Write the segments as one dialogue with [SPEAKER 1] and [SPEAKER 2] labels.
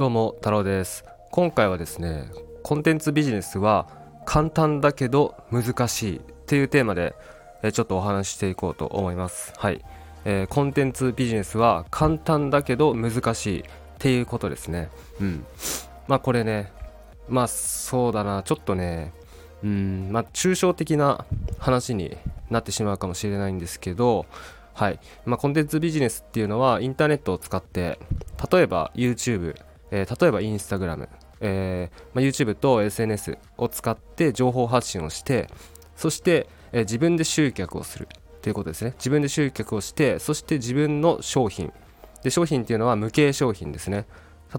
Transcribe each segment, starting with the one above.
[SPEAKER 1] どうも太郎です。今回はですねコンテンツビジネスは簡単だけど難しいっていうテーマでえちょっとお話ししていこうと思います。はい、えー、コンテンツビジネスは簡単だけど難しいっていうことですね。うん。まあこれねまあそうだな。ちょっとねうんまあ抽象的な話になってしまうかもしれないんですけどはい。まあ、コンテンツビジネスっていうのはインターネットを使って例えば YouTube えー、例えばインスタグラム、えーまあ、YouTube と SNS を使って情報発信をしてそして、えー、自分で集客をするということですね。自分で集客をしてそして自分の商品。で商品っていうのは無形商品ですね。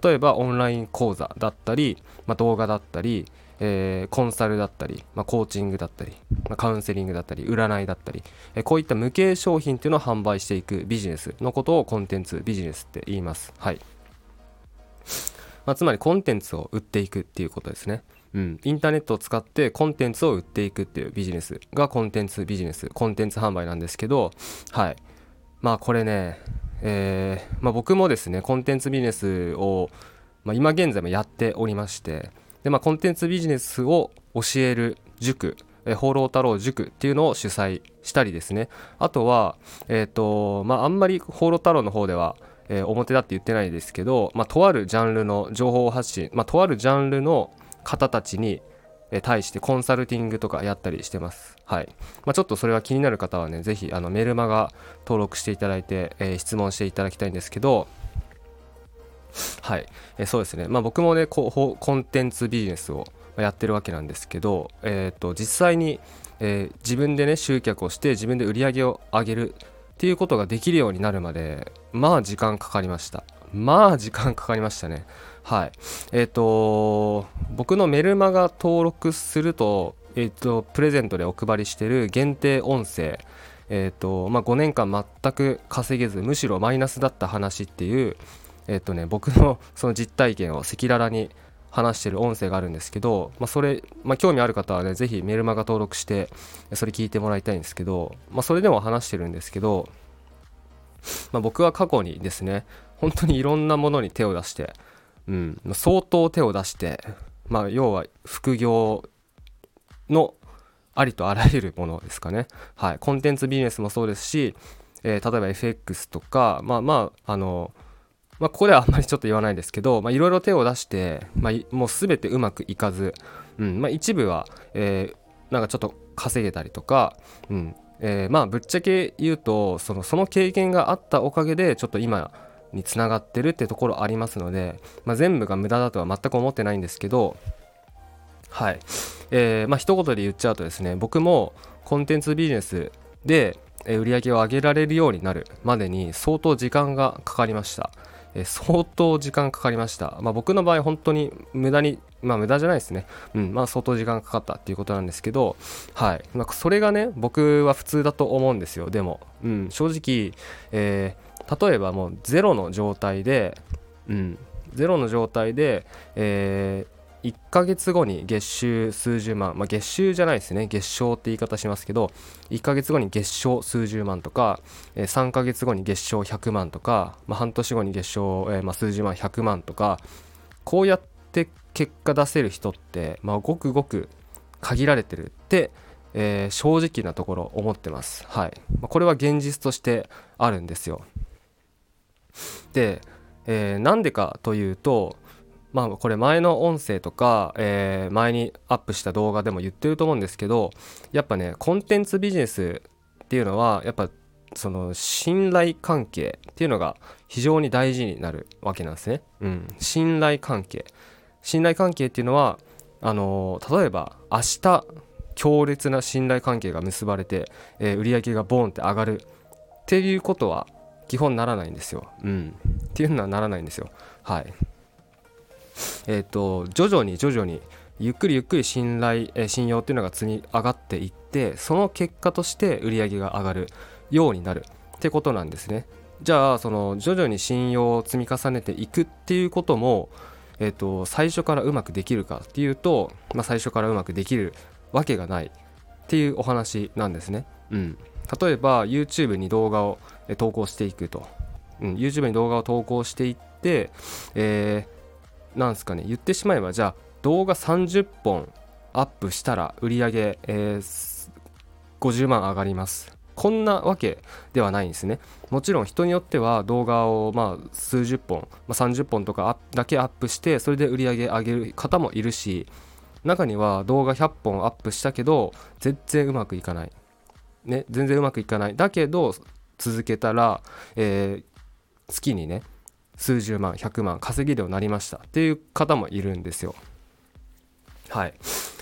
[SPEAKER 1] 例えばオンライン講座だったり、まあ、動画だったり、えー、コンサルだったり、まあ、コーチングだったり、まあ、カウンセリングだったり占いだったり、えー、こういった無形商品っていうのを販売していくビジネスのことをコンテンツビジネスって言います。はい。まあ、つまりコンテンツを売っていくっていうことですね。うん、インターネットを使ってコンテンツを売っていくっていうビジネスがコンテンツビジネスコンテンツ販売なんですけどはい。まあこれね、えーまあ、僕もですねコンテンツビジネスを、まあ、今現在もやっておりましてで、まあ、コンテンツビジネスを教える塾え放浪太郎塾っていうのを主催したりですね。あとはえっ、ー、とまああんまり放浪太郎の方ではえー、表だって言ってないですけど、まあ、とあるジャンルの情報発信、まあ、とあるジャンルの方たちに対してコンサルティングとかやったりしてます。はい。まあ、ちょっとそれは気になる方はね、ぜひあのメルマガ登録していただいて、えー、質問していただきたいんですけど、はい、えー、そうですね。まあ、僕もねコ、コンテンツビジネスをやってるわけなんですけど、えっ、と、実際に、えー、自分でね、集客をして自分で売り上げを上げるっていうことができるようになるまでまあ時間かかりました。まあ時間かかりましたね。はい。えっ、ー、と僕のメルマガ登録するとえっ、ー、とプレゼントでお配りしてる限定音声えっ、ー、とまあ5年間全く稼げずむしろマイナスだった話っていうえっ、とね僕の その実体験を赤裸々に話してる音声があるんですけど、まあ、それ、まあ、興味ある方はね、ぜひメルマガ登録して、それ聞いてもらいたいんですけど、まあ、それでも話してるんですけど、まあ、僕は過去にですね、本当にいろんなものに手を出して、うん、相当手を出して、まあ、要は副業のありとあらゆるものですかね。はい。コンテンツビジネスもそうですし、えー、例えば FX とか、まあまあ、あの、まあ、ここではあんまりちょっと言わないですけどいろいろ手を出して、まあ、もう全てうまくいかず、うんまあ、一部は、えー、なんかちょっと稼げたりとか、うんえー、まあぶっちゃけ言うとそのその経験があったおかげでちょっと今につながってるってところありますので、まあ、全部が無駄だとは全く思ってないんですけどはいえー、まあ一言で言っちゃうとですね僕もコンテンツビジネスで売り上げを上げられるようになるまでに相当時間がかかりました。え相当時間かかりました。まあ、僕の場合、本当に無駄に、まあ無駄じゃないですね。うん、まあ相当時間かかったっていうことなんですけど、はい。まあ、それがね、僕は普通だと思うんですよ。でも、うん、正直、えー、例えばもうゼロの状態で、うん、ゼロの状態で、えー1ヶ月後に月収数十万、まあ、月収じゃないですね月賞って言い方しますけど1ヶ月後に月賞数十万とか、えー、3ヶ月後に月賞100万とか、まあ、半年後に月賞、えー、まあ、数十万100万とかこうやってて結果出せる人って、まあ、ごくごく限られてるって、えー、正直なところ思ってます。はい。まあ、これは現実としてあるんですよ。で、えー、なんでかというと、まあこれ前の音声とか、えー、前にアップした動画でも言ってると思うんですけどやっぱねコンテンツビジネスっていうのはやっぱその信頼関係っていうのが非常に大事になるわけなんですね。うん、信頼関係信頼関係っていうのはあのー、例えば明日強烈な信頼関係が結ばれて、えー、売上がボーンって上がるっていうことは基本ならないんですよ。うん、っていうのはならないんですよ。はい。えーと、徐々に徐々にゆっくりゆっくり信頼、えー、信用っていうのが積み上がっていってその結果として売り上げが上がるようになるってことなんですねじゃあその徐々に信用を積み重ねていくっていうことも、えーと、最初からうまくできるかっていうと、まあ、最初からうまくできるわけがないっていうお話なんですね、うん、例えば YouTube に動画を投稿していくと、うん、YouTube に動画を投稿していって、えーなんすかね。言ってしまえばじゃあ動画30本アップしたら売り上げ、えー、50万上がります。こんなわけではないんですね。もちろん人によっては動画をまあ数十本、まあ、30本とかだけアップしてそれで売り上げ上げる方もいるし中には動画100本アップしたけど全然うまくいかない。ね全然うまくいかない。だけど続けたら、えー、月にね数十万100万稼げるようになりましたっていう方もいるんですよ。はい。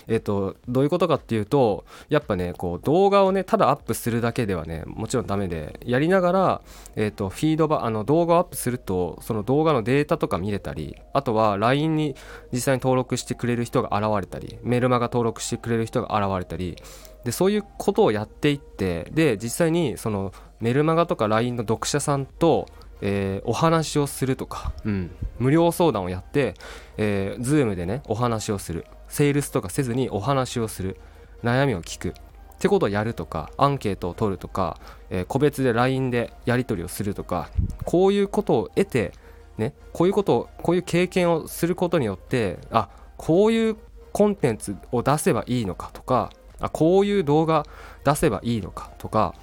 [SPEAKER 1] えっ、とどういうことかっていうとやっぱねこう動画をねただアップするだけではねもちろんダメでやりながら、えっとフィードバあの動画をアップするとその動画のデータとか見れたりあとは LINE に実際に登録してくれる人が現れたりメルマガ登録してくれる人が現れたりでそういうことをやっていってで実際にそのメルマガとか LINE の読者さんとえー、お話をするとか、うん、無料相談をやって、えー、Zoom でねお話をする。セールスとかせずにお話をする悩みを聞く。ってことをやるとかアンケートを取るとか、えー、個別で LINE でやり取りをするとかこういうことを得てねこういうことをこういう経験をすることによってあこういうコンテンツを出せばいいのかとかあこういう動画出せばいいのかとか、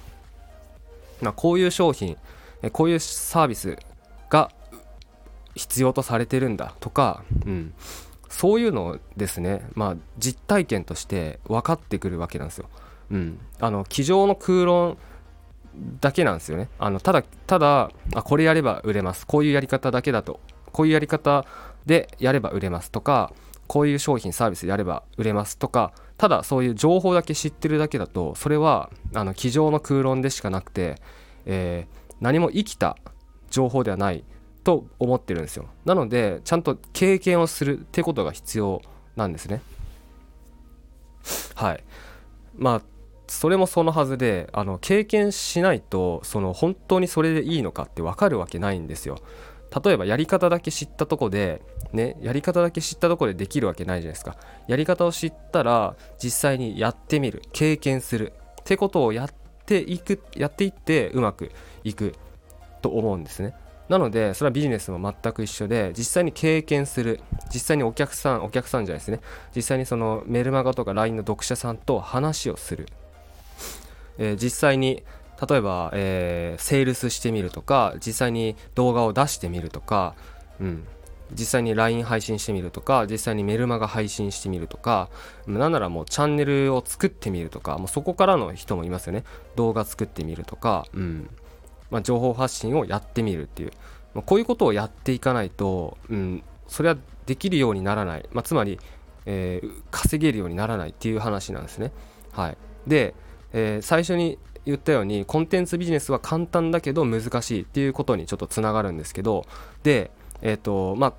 [SPEAKER 1] まあ、こういう商品こういうサービスが必要とされてるんだとか、うん、そういうのですね、まあ、実体験として分かってくるわけなんですよ。うん、あの机上の空論だけなんですよね。あのただただあこれやれば売れます。こういうやり方だけだと。こういうやり方でやれば売れます。とかこういう商品サービスやれば売れます。とかただそういう情報だけ知ってるだけだとそれはあの机上の空論でしかなくて、えー、何も生きた情報ではないと思ってるんですよ。なのでちゃんと経験をするってことが必要なんですね。はい。まあそれもそのはずであの経験しないとその本当にそれでいいのかって分かるわけないんですよ。例えばやり方だけ知ったとこでねやり方だけ知ったとこでできるわけないじゃないですか。やり方を知ったら実際にやってみる経験するってことをやっていくやっていってうまくいくと思うんですね。なのでそれはビジネスも全く一緒で実際に経験する実際にお客さんお客さんじゃないですね。実際にそのメルマガとか LINE の読者さんと話をする、えー、実際に例えば、えー、セールスしてみるとか実際に動画を出してみるとか、うん、実際に LINE 配信してみるとか実際にメルマガ配信してみるとかなんならもうチャンネルを作ってみるとかもうそこからの人もいますよね。動画作ってみるとか、うん。まあ、情報発信をやってみるっていう、まあ、こういうことをやっていかないと、うん、それはできるようにならない、まあ、つまり、えー、稼げるようにならないっていう話なんですね。はい、で、えー、最初に言ったようにコンテンツビジネスは簡単だけど難しいっていうことにちょっとつながるんですけどでえっ、ー、とまあ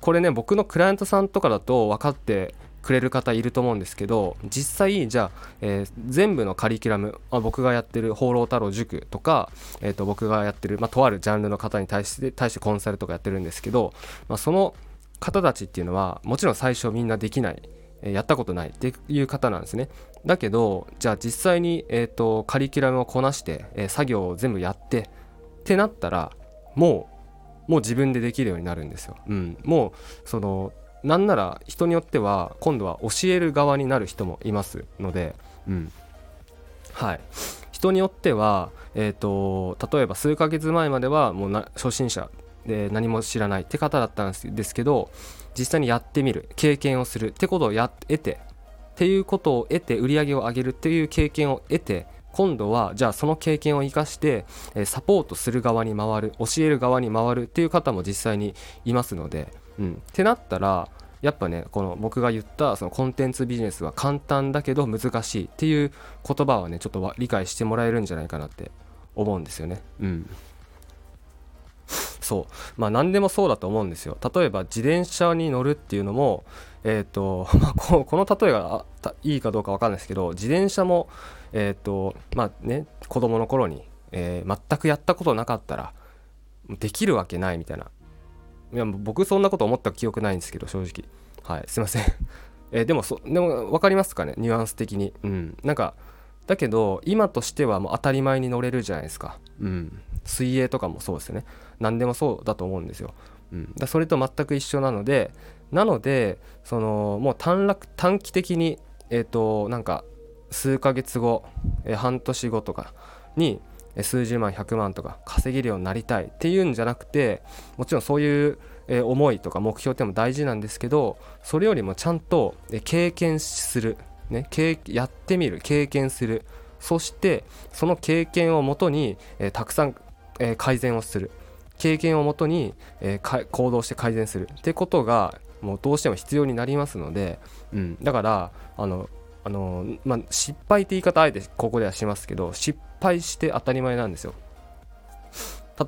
[SPEAKER 1] これね僕のクライアントさんとかだと分かってくれる方いると思うんですけど実際じゃあ、えー、全部のカリキュラム、まあ、僕がやってる放浪太郎塾とか、えー、と僕がやってる、まあ、とあるジャンルの方に対して対してコンサルとかやってるんですけど、まあ、その方たちっていうのはもちろん最初みんなできないやったことないっていう方なんですね。だけどじゃあ実際に、えーと、カリキュラムをこなして、えー、作業を全部やってってなったらもうもう自分でできるようになるんですよ。うん、もうそのなんなら人によっては今度は教える側になる人もいますので、うん、はい。人によっては、えーと、例えば数ヶ月前まではもうな初心者で何も知らないって方だったんですけど実際にやってみる経験をするってことをや得てっていうことを得て売り上げを上げるっていう経験を得て今度はじゃあその経験を生かして、えサポートする側に回る教える側に回るっていう方も実際にいますので、うん、ってなったらやっぱねこの僕が言ったそのコンテンツビジネスは簡単だけど難しいっていう言葉はねちょっと理解してもらえるんじゃないかなって思うんですよね。うん。そう。まあ何でもそうだと思うんですよ。例えば自転車に乗るっていうのもえっ、ー、と、まあ、この例えがいいかどうか分かんないですけど自転車もえっ、ー、とまあね子供の頃に、えー、全くやったことなかったらできるわけないみたいな。いや僕そんなこと思った記憶ないんですけど正直。はい。すいません。え、でもそでも分かりますかね？ニュアンス的に。うん。なんかだけど今としてはもう当たり前に乗れるじゃないですか。うん。水泳とかもそうですよね。何でもそうだと思うんですよ。うん、だそれと全く一緒なのでなのでそのもう短絡短期的にえっ、ー、となんか数ヶ月後、えー、半年後とかに数十万100万とか稼げるようになりたいっていうんじゃなくてもちろんそういう、思いとか目標っても大事なんですけどそれよりもちゃんと、経験する、ね、やってみる経験する。そしてその経験をもとに、え、たくさん、え、改善をする。経験をもとに、え、行動して改善する。ってことがもうどうしても必要になりますので、うん、だからあのあの、まあ、失敗って言い方あえてここではしますけど失敗して当たり前なんですよ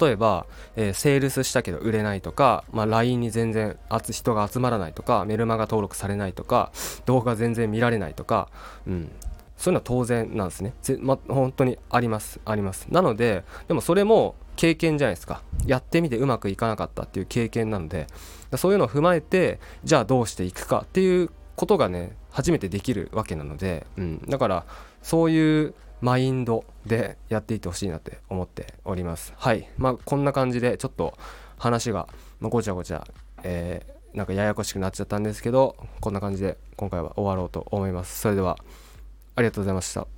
[SPEAKER 1] 例えば、えー、セールスしたけど売れないとか、まあ、LINE に全然人が集まらないとかメルマガ登録されないとか動画全然見られないとか、うん、そういうのは当然なんですね。ま、本当にあります。あります。なので、でもそれも経験じゃないですか。やってみてうまくいかなかったっていう経験なので、そういうのを踏まえて、じゃあどうしていくかっていうことがね、初めてできるわけなので、うん、だからそういうマインドでやっていってほしいなって思っております。はい。まあこんな感じでちょっと話が、ごちゃごちゃ、えー、なんかややこしくなっちゃったんですけど、こんな感じで今回は終わろうと思います。それでは。ありがとうございました。